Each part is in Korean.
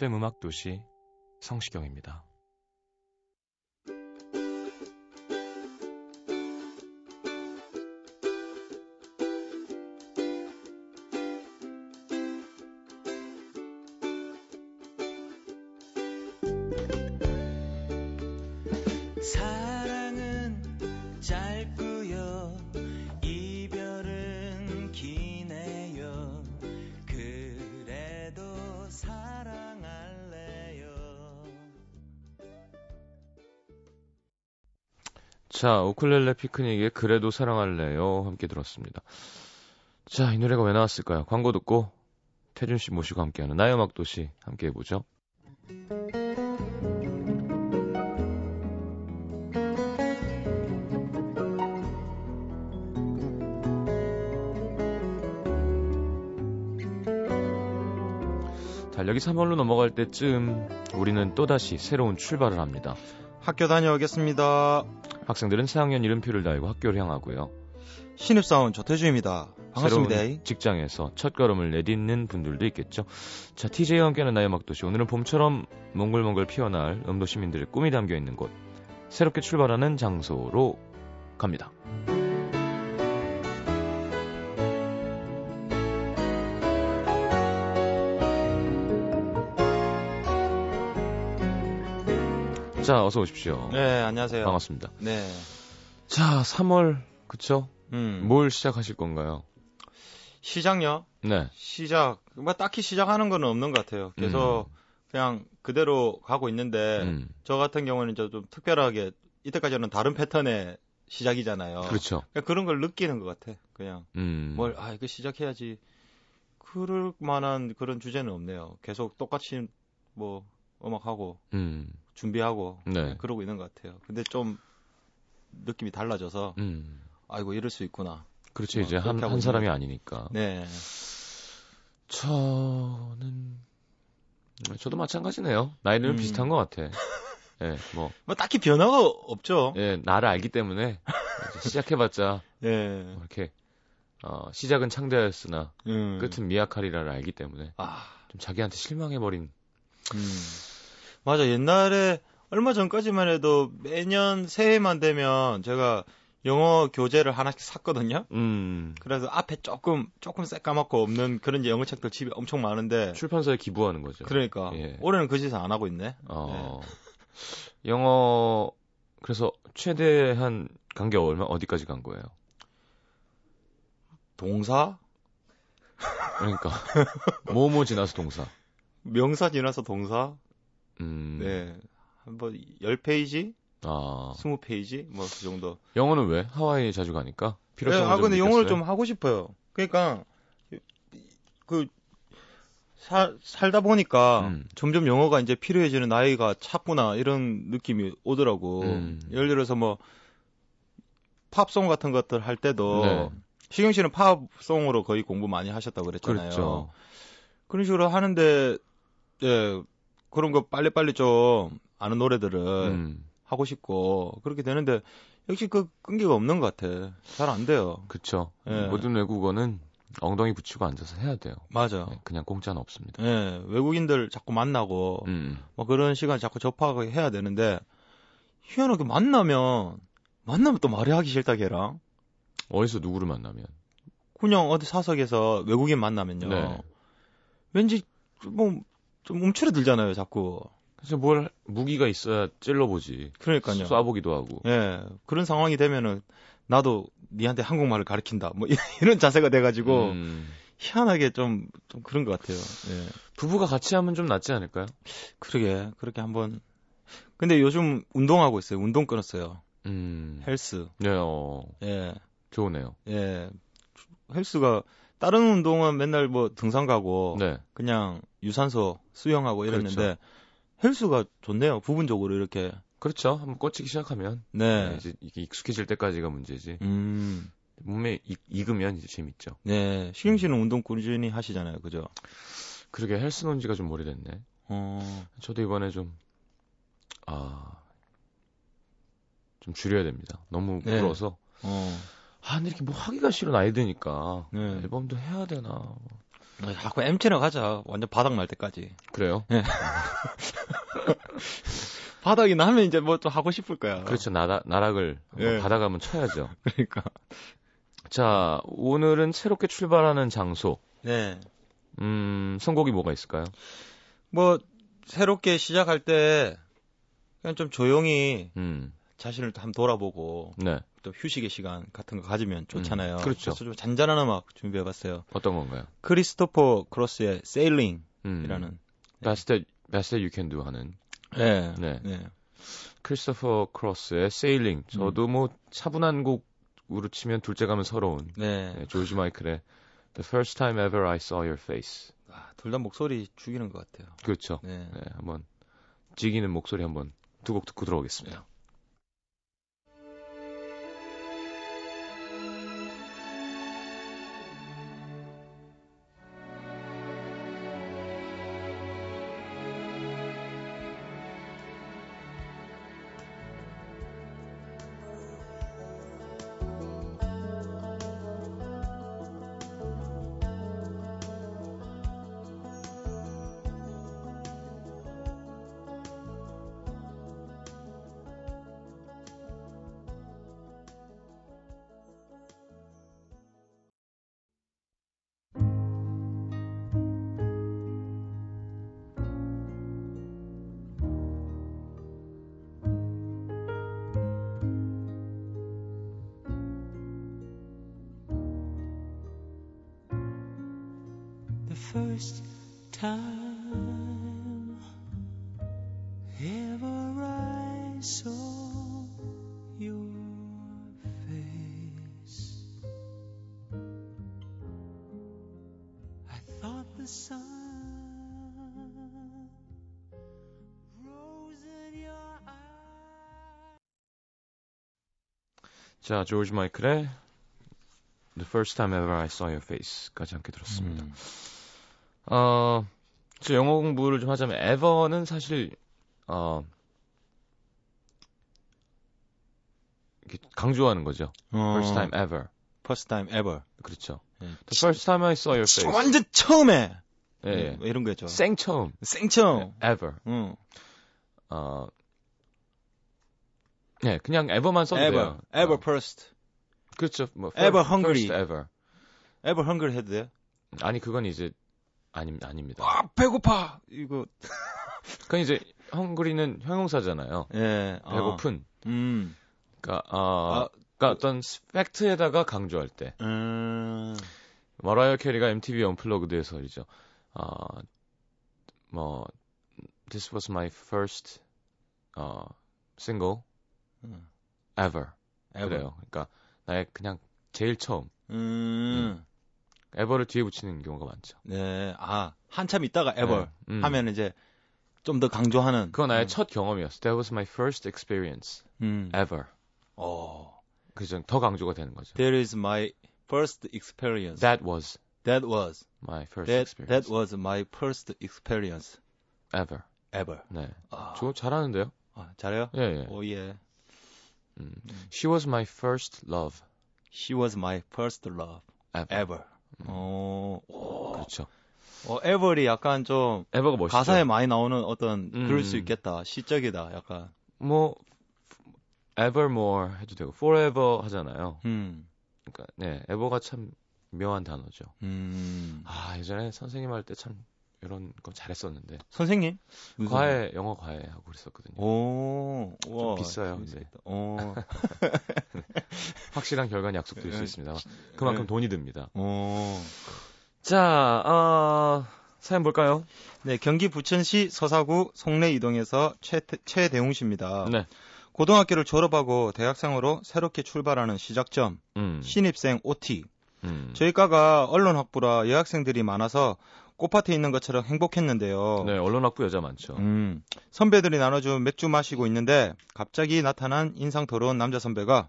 FM 음악 도시 성시경입니다. 자, 우쿨렐레 피크닉의 그래도 사랑할래요 함께 들었습니다. 자, 이 노래가 왜 나왔을까요? 광고 듣고 태준 씨 모시고 함께하는 나의 음악 도시 함께 해보죠. 달력이 3월로 넘어갈 때쯤 우리는 또다시 새로운 출발을 합니다. 학교 다녀오겠습니다. 학생들은 새학년 이름표를 달고 학교를 향하고요. 신입사원 조태주입니다. 반갑습니다. 새로운 직장에서 첫 걸음을 내딛는 분들도 있겠죠. 자, TJ와 함께하는 나의 막도시. 오늘은 봄처럼 몽글몽글 피어날 음도 시민들의 꿈이 담겨 있는 곳. 새롭게 출발하는 장소로 갑니다. 자, 어서 오십시오. 네, 안녕하세요. 반갑습니다. 네. 자, 3월, 그쵸? 음. 뭘 시작하실 건가요? 시작요? 네. 시작. 뭐 딱히 시작하는 건 없는 것 같아요. 계속 그냥 그대로 가고 있는데 음, 저 같은 경우는 이제 좀 특별하게 이때까지는 다른 패턴의 시작이잖아요. 그렇죠. 그냥 그런 걸 느끼는 것 같아. 그냥 음. 뭘 아 이거 시작해야지. 그럴 만한 그런 주제는 없네요. 계속 똑같이 뭐 음악하고 음, 준비하고 네. 그러고 있는 것 같아요. 근데 좀 느낌이 달라져서 음. 아이고 이럴 수 있구나. 그렇죠. 뭐 이제 한, 한 사람이 있는 아니니까. 네. 저는, 저도 마찬가지네요. 나이는 음. 비슷한 것 같아. 예, 뭐, 뭐 딱히 변화가 없죠. 예, 나를 알기 때문에 시작해봤자, 예. 뭐 이렇게, 어, 시작은 창대하였으나 음. 끝은 미약하리라를 알기 때문에 아, 좀 자기한테 실망해버린, 음. 맞아. 옛날에 얼마 전까지만 해도 매년 새해만 되면 제가 영어 교재를 하나씩 샀거든요. 음, 그래서 앞에 조금 조금 새까맣고 없는 그런 영어 책들 집에 엄청 많은데 출판사에 기부하는 거죠. 그러니까 예. 올해는 그 짓을 안 하고 있네. 어, 영어, 그래서 최대한 간 게 얼마, 어디까지 간 거예요? 동사, 그러니까, 뭐뭐 지나서 동사. 명사 지나서 동사. 음, 네. 한번 10페이지, 아, 20페이지 뭐 그 정도. 영어는 왜? 하와이에 자주 가니까? 네, 필요성을 아좀 근데 영어를? 좀 하고 싶어요. 그러니까 그 사, 살다 보니까 음. 점점 영어가 이제 필요해지는 나이가 찼구나 이런 느낌이 오더라고. 음. 예를 들어서 뭐 팝송 같은 것들 할 때도 네. 시경 씨는 팝송으로 거의 공부 많이 하셨다고 그랬잖아요. 그렇죠. 그런 식으로 하는데 예 그런 거 빨리빨리 좀 아는 노래들을 음, 하고 싶고 그렇게 되는데 역시 그 끈기가 없는 것 같아. 잘 안 돼요. 그쵸. 예. 모든 외국어는 엉덩이 붙이고 앉아서 해야 돼요. 맞아. 네, 그냥 공짜는 없습니다. 예, 외국인들 자꾸 만나고 음, 뭐 그런 시간 자꾸 접하고 해야 되는데 희한하게 만나면 만나면 또 말이 하기 싫다 걔랑 어디서 누구를 만나면. 그냥 어디 사석에서 외국인 만나면요 네. 왠지 뭐 좀 움츠러들잖아요 자꾸 그래서 뭘, 무기가 있어야 찔러보지. 그러니까요 쏴보기도 하고. 예 그런 상황이 되면은 나도 니한테 한국말을 가르친다. 뭐 이런 자세가 돼가지고 음, 희한하게 좀, 좀 그런 것 같아요. 예. 부부가 같이 하면 좀 낫지 않을까요? 그러게, 그렇게 한번. 근데 요즘 운동하고 있어요. 운동 끊었어요. 음, 헬스. 네, 어, 예, 좋으네요. 예. 헬스가, 다른 운동은 맨날 뭐 등산 가고, 네, 그냥 유산소 수영하고 이랬는데, 그렇죠. 헬스가 좋네요. 부분적으로 이렇게. 그렇죠. 한번 꽂히기 시작하면 네. 네, 이제 이게 익숙해질 때까지가 문제지. 음, 몸에 익, 익으면 이제 재밌죠. 네. 시경 씨는 운동 꾸준히 하시잖아요. 그죠? 그러게 헬스 논 지가 좀 오래됐네. 어, 저도 이번에 좀, 아, 좀 줄여야 됩니다. 너무 네. 불어서. 어. 아, 근데 이렇게 뭐 하기가 싫어, 나이 드니까. 네. 앨범도 해야 되나. 아, 자꾸 M체나 가자. 완전 바닥 날 때까지. 그래요? 바닥이 나면 이제 뭐 좀 하고 싶을 거야. 그렇죠. 나라, 나락을 예. 한번 쳐야죠. 그러니까. 자, 오늘은 새롭게 출발하는 장소. 네. 음, 선곡이 뭐가 있을까요? 뭐 새롭게 시작할 때 그냥 좀 조용히 음, 자신을 한번 돌아보고 네. 또 휴식의 시간 같은 거 가지면 좋잖아요. 음, 그렇죠. 그래서 좀 잔잔한 음악 준비해봤어요. 어떤 건가요? 크리스토퍼 크로스의 Sailing이라는. 음, Best That, Best That You Can Do 하는. 네. 네. 네. 크리스토퍼 크로스의 Sailing. 저도 뭐 차분한 곡으로 치면 둘째 가면 서러운. 네. 네, 조지 마이클의 The First Time Ever I Saw Your Face. 아, 둘 다 목소리 죽이는 것 같아요. 그렇죠. 네. 네, 한번 지기는 목소리 한번 두 곡 듣고 들어오겠습니다. first time ever I saw your face. I thought the sun rose in your eyes. 자, 조지 마이클의 The First Time Ever I Saw Your Face까지 함께 들었습니다. 음. 어, 저 영어 공부를 좀 하자면 ever는 사실 어 강조하는 거죠. 어, First time ever. first time ever. 그렇죠. 네. The first time I saw your face. 완전 처음에. 예, 예. 뭐 이런 거죠. 생 처음. 생 처음. ever. 응. 어. 네, 그냥 ever만 써도 ever. 돼요. ever 어, first. 그렇죠. 뭐 ever hungry. first ever. ever hungry 해도 돼요? 아니 그건 이제 아니 아닙니다. 아, 배고파! 이거. 그건 이제 hungry는 형용사잖아요. 예. 어. 배고픈. 음. 그러니까 어, 아, 그러니까 어떤 팩트에다가 강조할 때. 음. 머라이어 캐리가 MTV 언플러그드에서 이죠. 어, 뭐 This was my first 어, single 음. ever. ever. 그래요. 그러니까 나의 그냥 제일 처음 음. ever를 뒤에 붙이는 경우가 많죠. 네. 아, 한참 있다가 ever 네. 음. 하면 이제 좀 더 강조하는. 그건 나의 음. 첫 경험이었어. That was my first experience 음. ever. 어. 그죠? 더 강조가 되는 거죠. That is my first experience. That was That was. my first That, experience that was my first experience ever. ever. 네. 아, 저 잘하는데요? 아, 잘해요? 예, 예. 오, 예. 음. She was my first love She was my first love ever. ever. 어, 오. 그렇죠. 어, ever이 약간 좀 ever가 멋있죠. 가사에 많이 나오는 어떤 음. 그럴 수 있겠다. 시적이다. 약간. 뭐 evermore 해도 되고 forever 하잖아요. 음. 그러니까 네, ever가 참 묘한 단어죠. 음. 아, 예전에 선생님 할 때 참 이런 거 잘했었는데 선생님? 무슨 과외 영어 과외 하고 그랬었거든요. 오, 와, 비싸요, 근데. 어, 확실한 결과는 약속드릴 수 네. 있습니다. 그만큼 네. 돈이 듭니다. 어. 자, 어, 사연 볼까요? 네, 경기 부천시 서사구 송내 이동에서 최, 최대웅 씨입니다. 네. 고등학교를 졸업하고 대학생으로 새롭게 출발하는 시작점, 음. 신입생 OT. 음. 저희 과가 언론 학부라 여학생들이 많아서 꽃밭에 있는 것처럼 행복했는데요. 네, 언론학부 여자 많죠. 음, 선배들이 나눠준 맥주 마시고 있는데 갑자기 나타난 인상 더러운 남자 선배가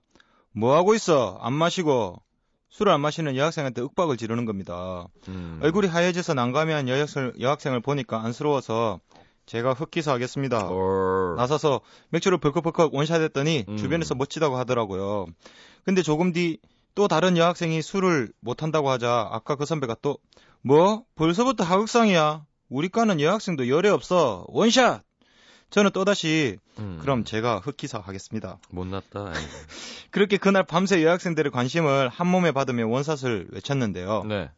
뭐 하고 있어? 안 마시고 술을 안 마시는 여학생한테 윽박을 지르는 겁니다. 음. 얼굴이 하얘져서 난감해한 여학생, 여학생을 보니까 안쓰러워서 제가 흑기사 하겠습니다. 어. 나서서 맥주를 벌컥벌컥 원샷했더니 음. 주변에서 멋지다고 하더라고요. 근데 조금 뒤 또 다른 여학생이 술을 못한다고 하자 아까 그 선배가 또 뭐? 벌써부터 하극상이야. 우리 과는 여학생도 열애 없어. 원샷! 저는 또다시 음. 그럼 제가 흑기사 하겠습니다. 못났다. 그렇게 그날 밤새 여학생들의 관심을 한 몸에 받으며 원샷을 외쳤는데요. 네.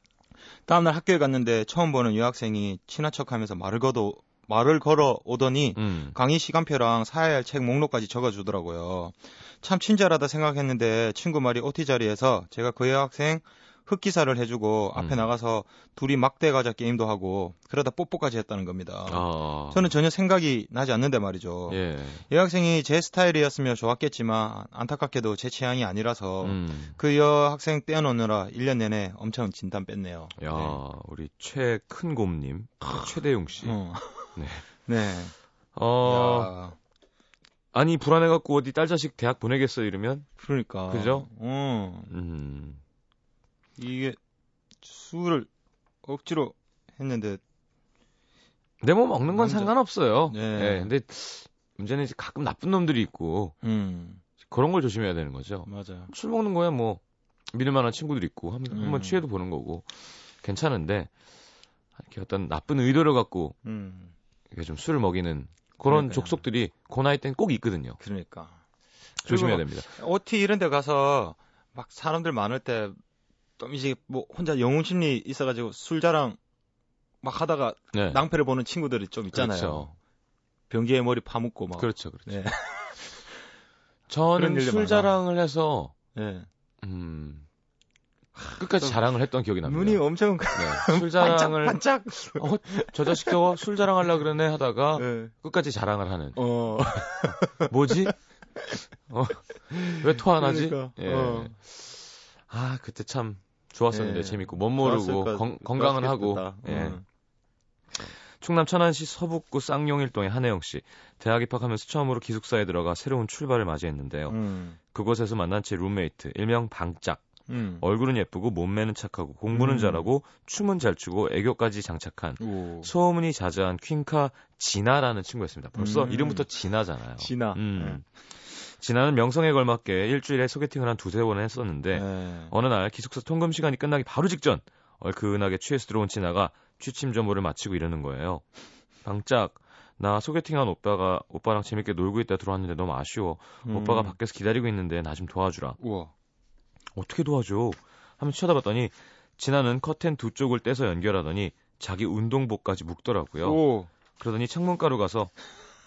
다음날 학교에 갔는데 처음 보는 여학생이 친한 척하면서 말을 걸어 말을 걸어 오더니 음. 강의 시간표랑 사야 할 책 목록까지 적어주더라고요. 참 친절하다 생각했는데 친구 말이 OT 자리에서 제가 그 여학생 흑기사를 해주고 앞에 음. 나가서 둘이 막대 과자 게임도 하고 그러다 뽀뽀까지 했다는 겁니다. 아. 저는 전혀 생각이 나지 않는데 말이죠. 예. 여학생이 제 스타일이었으면 좋았겠지만 안타깝게도 제 취향이 아니라서 음. 그 여학생 떼어놓느라 1년 내내 엄청 진땀 뺐네요. 야, 네. 우리 최큰곰님, 최대용 씨. 어. 네. 네. 어, 야, 아니 불안해갖고 어디 딸 자식 대학 보내겠어 이러면, 그러니까. 그죠? 어. 음, 이게 술을 억지로 했는데 근데 뭐 먹는 건 완전- 상관없어요. 네. 예, 근데 문제는 이제 가끔 나쁜 놈들이 있고 음 그런 걸 조심해야 되는 거죠. 맞아요. 술 먹는 거야 뭐 믿을 만한 친구들 있고 한, 음. 한번 취해도 보는 거고 괜찮은데 이렇게 어떤 나쁜 의도를 갖고 음 이게 좀 술을 먹이는 그런 그러니까요. 족속들이 그 나이 땐 꼭 있거든요. 그러니까 조심해야 됩니다. OT 이런 데 가서 막 사람들 많을 때 좀 이제 뭐 혼자 영웅 심리 있어가지고 술 자랑 막 하다가 네. 낭패를 보는 친구들이 좀 있잖아요. 그렇죠. 변기에 머리 파묻고 막. 그렇죠, 그렇죠. 네. 저는 그런 일들 술 많아. 자랑을 해서 네. 음, 끝까지 또 자랑을 했던 기억이 납니다. 눈이 엄청 네, 술 자랑을 반짝. 어, 저 자식 저거 술 자랑 하려 그러네 하다가 네. 끝까지 자랑을 하는. 어. 뭐지? 어, 왜 토 안 하지? 그러니까, 예. 어. 아 그때 참 좋았었는데 예. 재밌고 멋 모르고 건, 건강은 하고. 예. 어. 충남 천안시 서북구 쌍용일동의 한혜영 씨. 대학 입학하면서 처음으로 기숙사에 들어가 새로운 출발을 맞이했는데요. 음. 그곳에서 만난 제 룸메이트 일명 방짝. 음. 얼굴은 예쁘고 몸매는 착하고 공부는 음. 잘하고 춤은 잘 추고 애교까지 장착한 오. 소문이 자자한 퀸카 진아라는 친구였습니다. 벌써 음. 이름부터 진아잖아요. 진아. 음. 진아는 명성에 걸맞게 일주일에 소개팅을 한 두세 번을 했었는데 네. 어느 날 기숙사 통금 시간이 끝나기 바로 직전 얼큰하게 취해서 들어온 진아가 취침 전보를 마치고 이러는 거예요. 방짝 나 소개팅한 오빠가 오빠랑 재밌게 놀고 있다 들어왔는데 너무 아쉬워. 음. 오빠가 밖에서 기다리고 있는데 나 좀 도와주라. 우와. 어떻게 도와줘? 하면 쳐다봤더니 진아는 커튼 두 쪽을 떼서 연결하더니 자기 운동복까지 묶더라고요. 오. 그러더니 창문가로 가서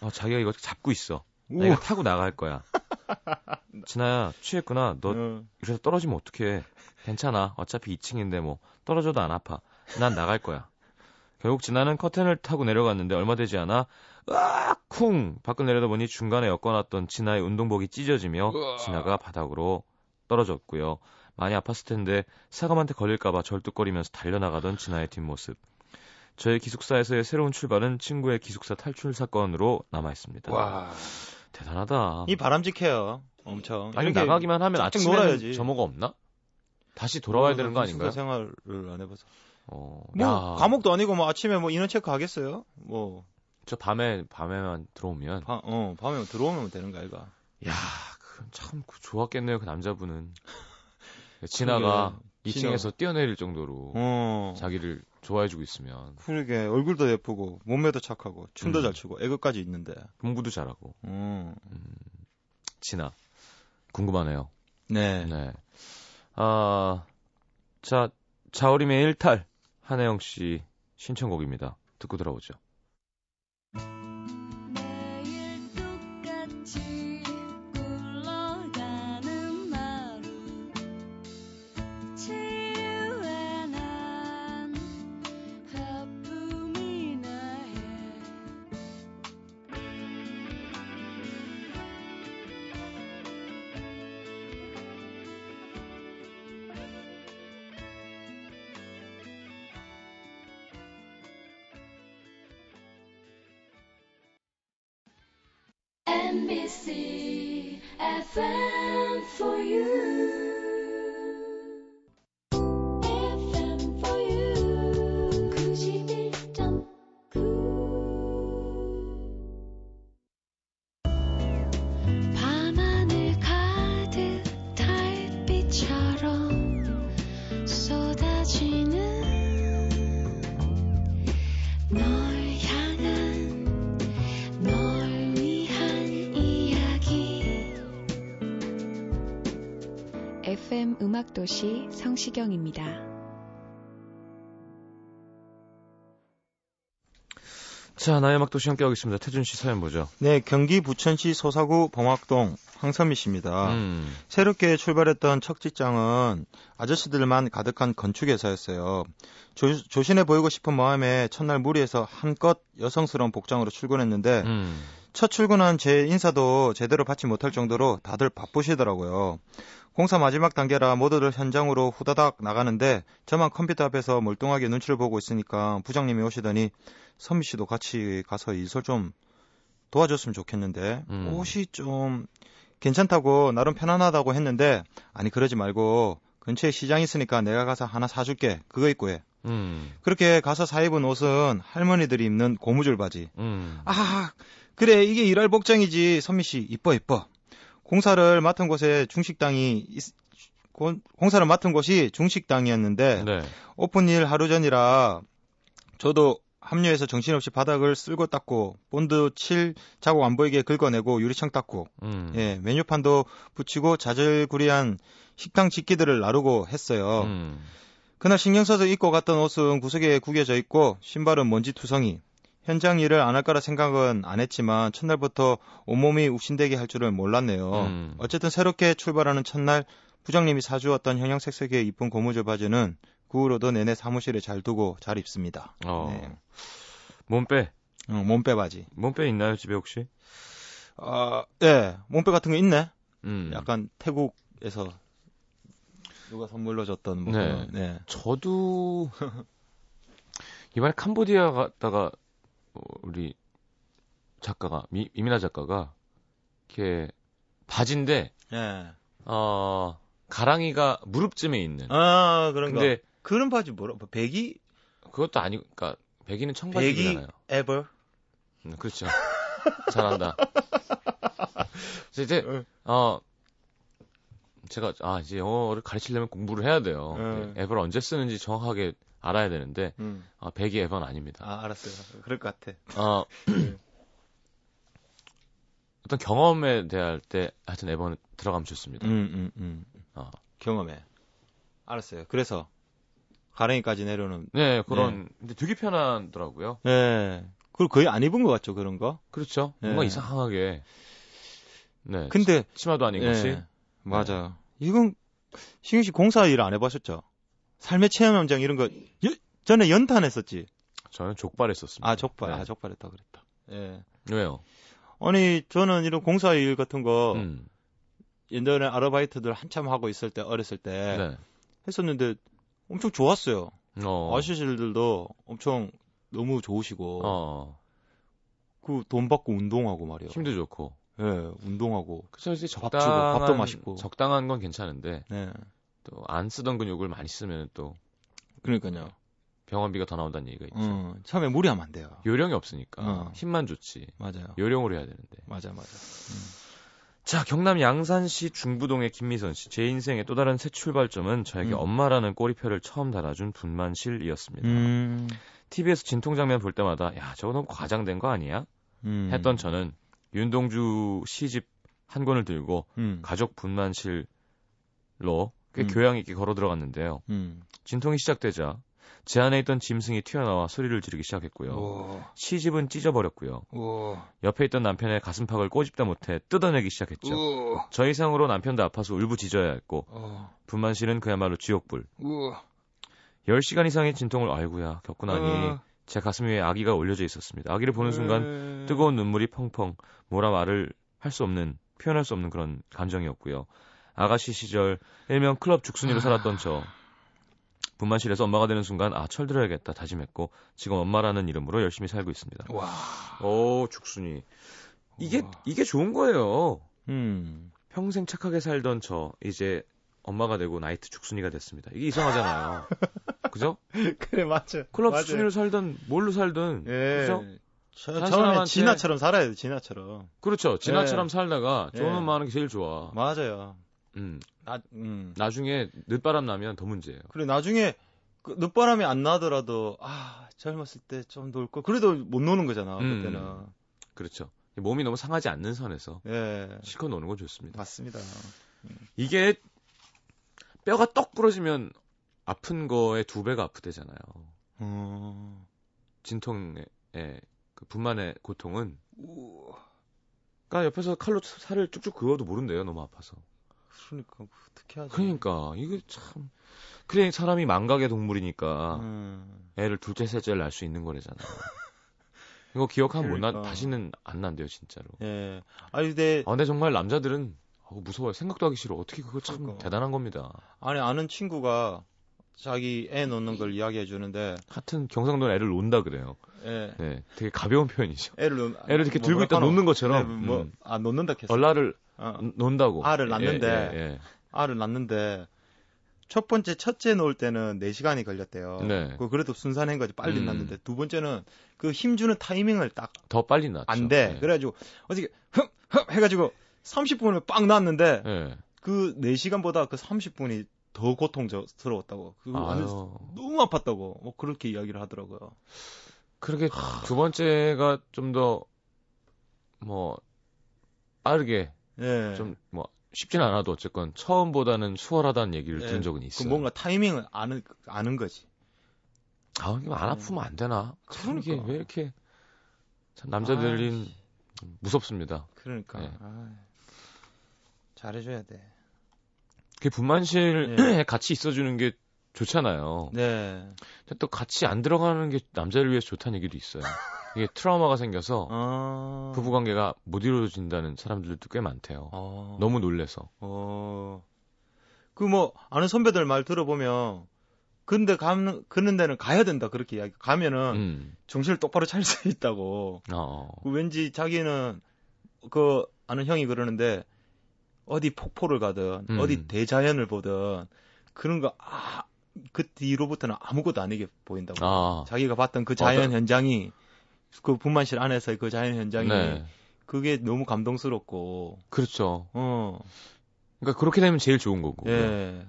어, 자기가 이거 잡고 있어. 오. 내가 타고 나갈 거야. 진아야 취했구나. 너 어. 이래서 떨어지면 어떡해. 괜찮아. 어차피 2층인데 뭐 떨어져도 안 아파. 난 나갈 거야. 결국 진아는 커튼을 타고 내려갔는데 얼마 되지 않아 으악 쿵 밖을 내려다보니 중간에 엮어놨던 진아의 운동복이 찢어지며 으아. 진아가 바닥으로 떨어졌고요. 많이 아팠을 텐데 사감한테 걸릴까봐 절뚝거리면서 달려나가던 진아의 뒷모습. 저희 기숙사에서의 새로운 출발은 친구의 기숙사 탈출 사건으로 남아있습니다. 와. 대단하다. 이 바람직해요. 엄청. 아니 나가기만 하면 아침에 놀아야지. 점호가 없나? 다시 돌아와야 되는 거 아닌가요? 생활을 안 해봐서. 어, 뭐 야, 과목도 아니고 뭐 아침에 뭐 인원 체크 하겠어요? 뭐 저 밤에 밤에만 들어오면 바, 어 밤에 들어오면 되는 거 아이가? 야, 그참 좋았겠네요 그 남자분은. 그러게, 2층에서 뛰어내릴 정도로 어. 자기를 좋아해주고 있으면 그러게 얼굴도 예쁘고 몸매도 착하고 춤도 음. 잘 추고 애교까지 있는데. 공부도 잘하고 음. 진아 궁금하네요. 네. 네. 아, 자 자우림의 일탈 한혜영 씨 신청곡입니다. 듣고 돌아오죠. NBC FM for you. 음악도시 성시경입니다. 자, 나의 음악 도시 함께하고 있습니다. 태준 씨 사연 보죠. 네, 경기 부천시 소사구 봉학동 황선미 씨입니다. 음. 새롭게 출발했던 첫 직장은 아저씨들만 가득한 건축회사였어요. 조, 조신해 보이고 싶은 마음에 첫날 무리해서 한껏 여성스러운 복장으로 출근했는데 음. 첫 출근한 제 인사도 제대로 받지 못할 정도로 다들 바쁘시더라고요. 공사 마지막 단계라 모두들 현장으로 후다닥 나가는데 저만 컴퓨터 앞에서 멀뚱하게 눈치를 보고 있으니까 부장님이 오시더니 선미 씨도 같이 가서 일설 좀 도와줬으면 좋겠는데 음. 옷이 좀 괜찮다고 나름 편안하다고 했는데 아니 그러지 말고 근처에 시장 있으니까 내가 가서 하나 사줄게 그거 입고 해 음. 그렇게 가서 사 입은 옷은 할머니들이 입는 고무줄 바지 음. 아, 그래, 이게 일할 복장이지. 선미 씨, 이뻐, 이뻐. 공사를 맡은 곳에 중식당이, 있- 고- 공사를 맡은 곳이 중식당이었는데, 네. 오픈일 하루 전이라, 저도 합류해서 정신없이 바닥을 쓸고 닦고, 본드 칠 자국 안 보이게 긁어내고, 유리창 닦고, 음. 예, 메뉴판도 붙이고, 자질구리한 식당 집기들을 나르고 했어요. 음. 그날 신경 써서 입고 갔던 옷은 구석에 구겨져 있고 신발은 먼지 투성이. 현장 일을 안 할 거라 생각은 안 했지만 첫날부터 온몸이 욱신대게 할 줄은 몰랐네요. 음. 어쨌든 새롭게 출발하는 첫날 부장님이 사주었던 형형색색의 이쁜 고무줄 바지는 그 후로도 내내 사무실에 잘 두고 잘 입습니다. 어. 네. 몸빼. 어, 몸빼 바지. 몸빼 있나요, 집에 혹시? 아, 네. 몸빼 같은 거 있네. 음. 약간 태국에서 누가 선물로 줬던 뭐 네. 네. 저도 이번에 캄보디아 갔다가 어, 우리 작가가 미, 이민아 작가가 이렇게 바지인데 예. 어 가랑이가 무릎쯤에 있는. 아, 그런 거. 근데 그런 바지 뭐라 뭐 배기 그것도 아니고 그러니까 백이는 청바지잖아요. ever 음, 그렇죠. 잘한다. 그래서 이제 응. 어 제가 아 이제 영어를 가르치려면 공부를 해야 돼요. 응. 앱을 언제 쓰는지 정확하게 알아야 되는데 음. 아, 백이 앱은 아닙니다. 아 알았어요. 그럴 것 같아. 어, 어떤 경험에 대할 때 하여튼 앱은 들어가면 좋습니다. 음음음. 음, 어. 경험해 알았어요. 그래서 가랭이까지 내려오는. 네 그런 근데 되게 편하더라고요. 네 그리고 거의 안 입은 것 같죠 그런 거? 그렇죠. 네. 뭔가 이상하게. 네. 근데 치 마도 아닌 예, 것이. 맞아 이건 신경 씨 공사 일 안 해보셨죠 삶의 체험 현장 이런 거 여- 전에 연탄했었지 저는 족발했었습니다. 아 족발 네. 아 족발했다 그랬다 예 왜요? 아니 저는 이런 공사 일 같은 거 음. 옛날에 아르바이트들 한참 하고 있을 때 어렸을 때 네. 했었는데 엄청 좋았어요. 어. 아저씨들도 엄청 너무 좋으시고 어. 그돈 받고 운동하고 말이에요. 힘도 좋고. 예, 운동하고. 그쵸 이제 밥 적당한 주고, 밥도 맛있고. 적당한 건 괜찮은데 네. 또 안 쓰던 근육을 많이 쓰면 또 그러니까요. 병원비가 더 나온다는 얘기가 있죠. 음, 처음에 무리하면 안 돼요. 요령이 없으니까 어. 힘만 좋지. 맞아요. 요령으로 해야 되는데. 맞아, 맞아. 자, 경남 양산시 중부동의 김미선 씨. 제 인생의 또 다른 새 출발점은 저에게 음. 엄마라는 꼬리표를 처음 달아준 분만실이었습니다. 음, TV에서 진통 장면 볼 때마다 야, 저거 너무 과장된 거 아니야? 음. 했던 저는 윤동주 시집 한 권을 들고 음, 가족 분만실로 꽤 음. 교양 있게 걸어 들어갔는데요. 음, 진통이 시작되자 제 안에 있던 짐승이 튀어나와 소리를 지르기 시작했고요. 오, 시집은 찢어버렸고요. 오, 옆에 있던 남편의 가슴팍을 꼬집다 못해 뜯어내기 시작했죠. 우, 저 이상으로 남편도 아파서 울부짖어야 했고 어, 분만실은 그야말로 지옥불. 우, 10시간 이상의 진통을 아이고야 겪고 나니 어. 제 가슴 위에 아기가 올려져 있었습니다. 아기를 보는 순간 음. 뜨거운 눈물이 펑펑 뭐라 말을 할 수 없는 표현할 수 없는 그런 감정이었고요. 아가씨 시절 일명 클럽 죽순이로 살았던 저 분만실에서 엄마가 되는 순간 아 철들어야겠다 다짐했고 지금 엄마라는 이름으로 열심히 살고 있습니다. 와, 오 죽순이 이게 우와. 이게 좋은 거예요. 음, 평생 착하게 살던 저 이제 엄마가 되고 나이트 죽순이가 됐습니다. 이게 이상하잖아요. 그죠? 그래 맞죠. 클럽 맞아요. 죽순이로 살든 뭘로 살든 예. 그죠? 처음에 사람한테- 진아처럼 살아야 돼, 진아처럼. 그렇죠. 진아처럼 살다가 예. 좋은 엄마 하는 게 제일 좋아. 맞아요. 음. 나, 음. 나중에 늦바람 나면 더 문제예요. 그래, 나중에, 그 늦바람이 안 나더라도, 아, 젊었을 때 좀놀 거. 그래도 못 노는 거잖아, 음. 그때는. 그렇죠. 몸이 너무 상하지 않는 선에서 예. 실컷 노는 건 좋습니다. 맞습니다. 이게 뼈가 떡 부러지면 아픈 거에 두 배가 아프대잖아요. 어. 진통의 그 분만의 고통은 우, 그러니까 옆에서 칼로 살을 쭉쭉 그어도 모른대요. 너무 아파서. 그러니까, 어떻게 하지? 그러니까 이게 참 그래 사람이 망각의 동물이니까 음. 애를 둘째 셋째를 낳을 수 있는 거래잖아요. 이거 기억하면 못 나, 그러니까. 다시는 안 난대요 진짜로. 예. 아니, 근데, 아, 근데 정말 남자들은 어우, 무서워요. 생각도 하기 싫어. 어떻게 그거 참 그러니까. 대단한 겁니다. 아니, 아는 친구가 자기 애 놓는 걸 이야기해 주는데, 하여튼 경상도는 애를 논다 그래요. 예. 네, 되게 가벼운 표현이죠. 애를 놓, 애를 이렇게 뭐 들고 있다? 놓는 것처럼 네, 뭐, 음. 아, 놓는다 했어. 얼라를 어. 논다고. 알을 예, 낳는데 예, 예. 알을 낳는데 첫 번째 첫째 놓을 때는 4 시간이 걸렸대요. 네. 그 그래도 순산한 거지 빨리 음. 낳는데 두 번째는 그 힘 주는 타이밍을 딱안더 빨리 낳죠. 돼. 예. 그래가지고 어떻게 흠흠 해가지고 30분을 빵 낳았는데 예. 그 4 시간보다 그 30분이 더 고통스러웠다고. 그거 완전 아유, 너무 아팠다고. 뭐 그렇게 이야기를 하더라고요. 그렇게 두 번째가 좀 더 뭐 빠르게 예. 좀뭐 쉽진 않아도 어쨌건 처음보다는 수월하다는 얘기를 예. 들은 적은 그 있어요. 뭔가 타이밍을 아는 아는 거지. 아, 이거 안 아프면 안 되나? 참 이게 그러니까. 왜 이렇게 참 남자들인 무섭습니다. 그러니까 예. 아, 잘해줘야 돼. 그 분만실에 예. 같이 있어주는 게 좋잖아요. 네. 근데 또 같이 안 들어가는 게 남자를 위해서 좋다는 얘기도 있어요. 이게 트라우마가 생겨서 아. 부부관계가 못 이루어진다는 사람들도 꽤 많대요. 어. 너무 놀래서. 어. 그 뭐 아는 선배들 말 들어보면 근데 가는 그런 데는 가야 된다 그렇게 이야기. 가면은 음. 정신을 똑바로 차릴 수 있다고. 어. 그 왠지 자기는 그 아는 형이 그러는데 어디 폭포를 가든 음. 어디 대자연을 보든 그런 거 아, 그 뒤로부터는 아무것도 아니게 보인다고. 아. 자기가 봤던 그 자연 맞아. 현장이 그 분만실 안에서의 그 자연 현장이 네. 그게 너무 감동스럽고 그렇죠. 어. 그러니까 그렇게 되면 제일 좋은 거고. 예.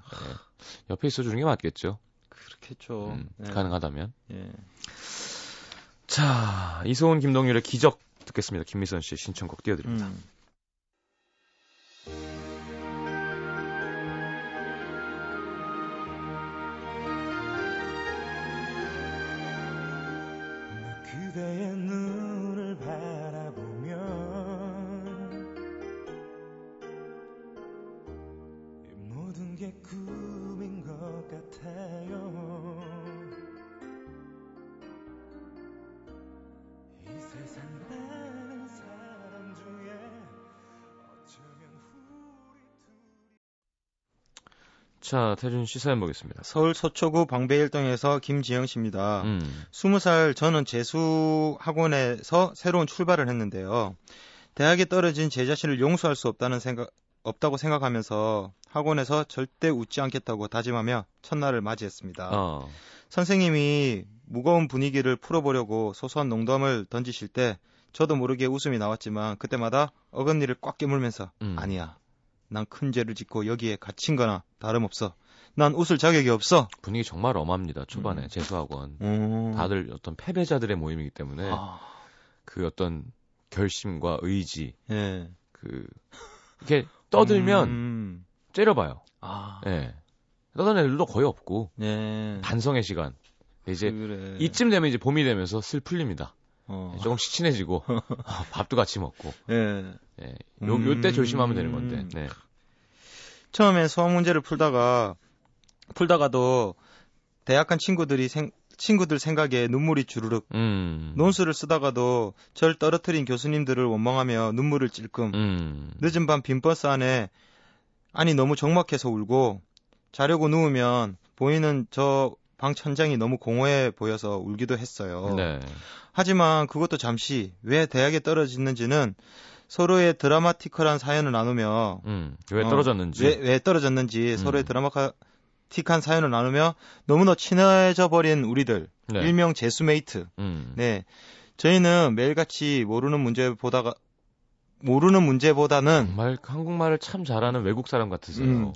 옆에 있어 주는 게 맞겠죠. 그렇겠죠. 음, 예. 가능하다면. 예. 자, 이소은 김동률의 기적 듣겠습니다. 김미선 씨 신청곡 띄워드립니다. 음. 그대의 눈을 바라보면 이 모든 게꿈 자, 태준 씨 사연 보겠습니다. 서울 서초구 방배일동에서 김지영 씨입니다. 음. 20살 저는 재수 학원에서 새로운 출발을 했는데요. 대학에 떨어진 제 자신을 용서할 수 없다는 생각 없다고 생각하면서 학원에서 절대 웃지 않겠다고 다짐하며 첫날을 맞이했습니다. 어. 선생님이 무거운 분위기를 풀어보려고 소소한 농담을 던지실 때 저도 모르게 웃음이 나왔지만 그때마다 어금니를 꽉 깨물면서 음. 아니야. 난 큰 죄를 짓고 여기에 갇힌 거나 다름없어. 난 웃을 자격이 없어. 분위기 정말 엄합니다. 초반에 음. 재수학원. 음. 다들 어떤 패배자들의 모임이기 때문에 아, 그 어떤 결심과 의지, 예. 그 이렇게 떠들면 음. 째려봐요. 아, 예. 떠드는 애들도 거의 없고 예. 반성의 시간. 이제 그래. 이쯤 되면 이제 봄이 되면서 슬 풀립니다. 어. 조금씩 친해지고 어, 밥도 같이 먹고 예. 예. 요, 요때 조심하면 되는 건데. 네. 처음에 수학 문제를 풀다가 풀다가도 대학 간 친구들이 생, 친구들 생각에 눈물이 주르륵 음. 논술을 쓰다가도 절 떨어뜨린 교수님들을 원망하며 눈물을 찔끔 음. 늦은 밤 빈 버스 안에 아니 너무 적막해서 울고 자려고 누우면 보이는 저 방 천장이 너무 공허해 보여서 울기도 했어요. 네. 하지만 그것도 잠시 왜 대학에 떨어졌는지는 서로의 드라마티컬한 사연을 나누며 음. 왜 어, 떨어졌는지. 왜, 왜 떨어졌는지 음. 서로의 드라마틱한 사연을 나누며 너무나 친해져 버린 우리들 네. 일명 제수메이트. 음. 네, 저희는 매일같이 모르는 문제 보다가 모르는 문제보다는 정말 한국말을 참 잘하는 외국 사람 같으세요. 음.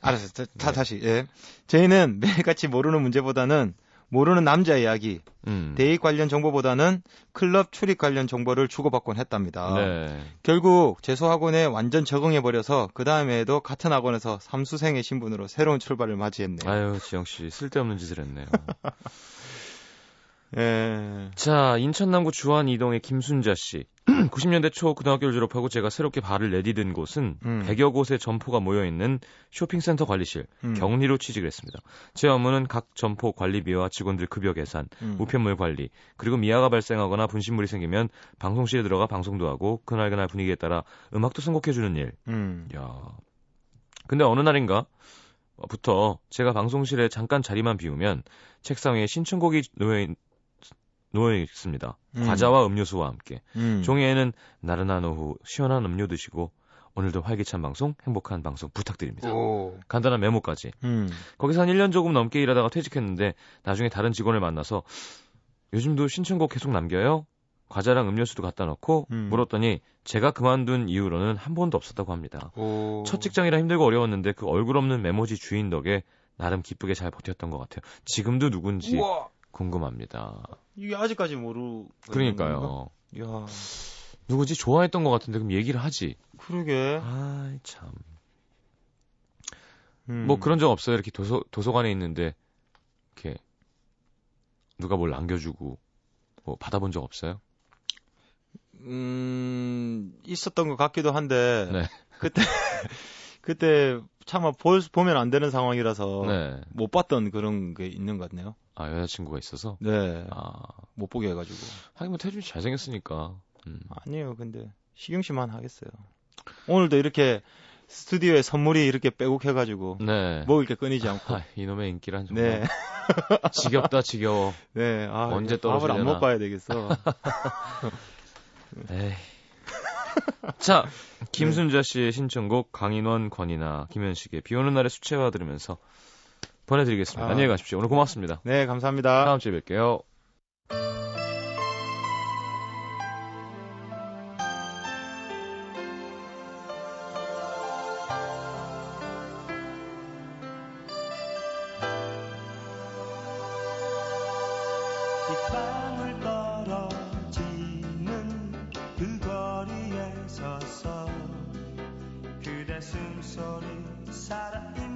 알았어요. 다, 다 네. 다시. 예. 저희는 매일같이 모르는 문제보다는 모르는 남자 이야기, 음. 데이트 관련 정보보다는 클럽 출입 관련 정보를 주고받곤 했답니다. 네. 결국 재수학원에 완전 적응해 버려서 그 다음에도 같은 학원에서 삼수생의 신분으로 새로운 출발을 맞이했네요. 아유, 지영 씨 쓸데없는 짓을 했네요. 예. 자, 인천 남구 주안 이동의 김순자 씨. 90년대 초 고등학교를 졸업하고 제가 새롭게 발을 내디딘 곳은 음. 100여 곳의 점포가 모여 있는 쇼핑센터 관리실, 음. 격리로 취직을 했습니다. 제 업무는 각 점포 관리비와 직원들 급여 계산, 음. 우편물 관리, 그리고 미아가 발생하거나 분신물이 생기면 방송실에 들어가 방송도 하고 그날그날 분위기에 따라 음악도 선곡해주는 일. 음. 야. 근데 어느 날인가 부터 제가 방송실에 잠깐 자리만 비우면 책상 위에 신청곡이 놓여, 있, 놓여 있습니다. 음. 과자와 음료수와 함께. 음. 종이에는 나른한 오후 시원한 음료 드시고 오늘도 활기찬 방송, 행복한 방송 부탁드립니다. 오. 간단한 메모까지. 음. 거기서 한 1년 조금 넘게 일하다가 퇴직했는데 나중에 다른 직원을 만나서 요즘도 신청곡 계속 남겨요? 과자랑 음료수도 갖다 놓고 음. 물었더니 제가 그만둔 이후로는 한 번도 없었다고 합니다. 오. 첫 직장이라 힘들고 어려웠는데 그 얼굴 없는 메모지 주인 덕에 나름 기쁘게 잘 버텼던 것 같아요. 지금도 누군지 우와. 궁금합니다. 이게 아직까지 모르. 그러니까요. 야, 누구지 좋아했던 것 같은데 그럼 얘기를 하지. 그러게. 아 참. 음. 뭐 그런 적 없어요. 이렇게 도서 도서관에 있는데 이렇게 누가 뭘 남겨주고 뭐 받아본 적 없어요? 음, 있었던 것 같기도 한데. 네. 그때, 그때 차마 볼, 보면 안 되는 상황이라서. 네. 못 봤던 그런 게 있는 것 같네요. 아 여자친구가 있어서. 네. 아못 보게 해가지고. 하긴 뭐 태준 씨 잘생겼으니까. 음. 아니에요, 근데. 식용씨만 하겠어요. 오늘도 이렇게 스튜디오에 선물이 이렇게 빼곡해가지고. 네. 먹을 게 끊이지 않고. 아, 이놈의 인기란 정말 네. 지겹다 지겨워. 네. 아, 언제 이거 밥을 안 떨어지려나. 먹어야 되겠어. 에이. 자, 김순자 씨의 신청곡 강인원, 권이나, 김현식의 비 오는 날의 수채화 들으면서 보내드리겠습니다. 아. 안녕히 가십시오. 오늘 고맙습니다. 네, 감사합니다. 다음 주에 뵐게요. 그 숨소리 살아있는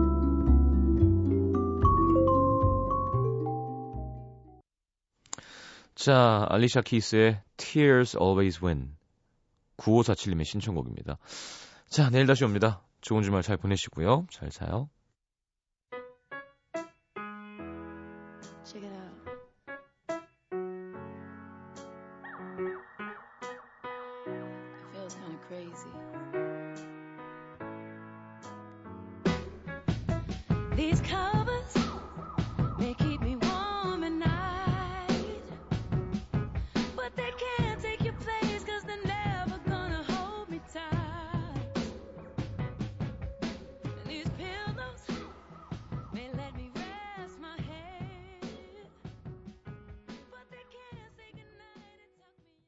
자, 알리샤 키스의 Tears Always Win. 9547님의 신청곡입니다. 자, 내일 다시 옵니다. 좋은 주말 잘 보내시고요. 잘 자요.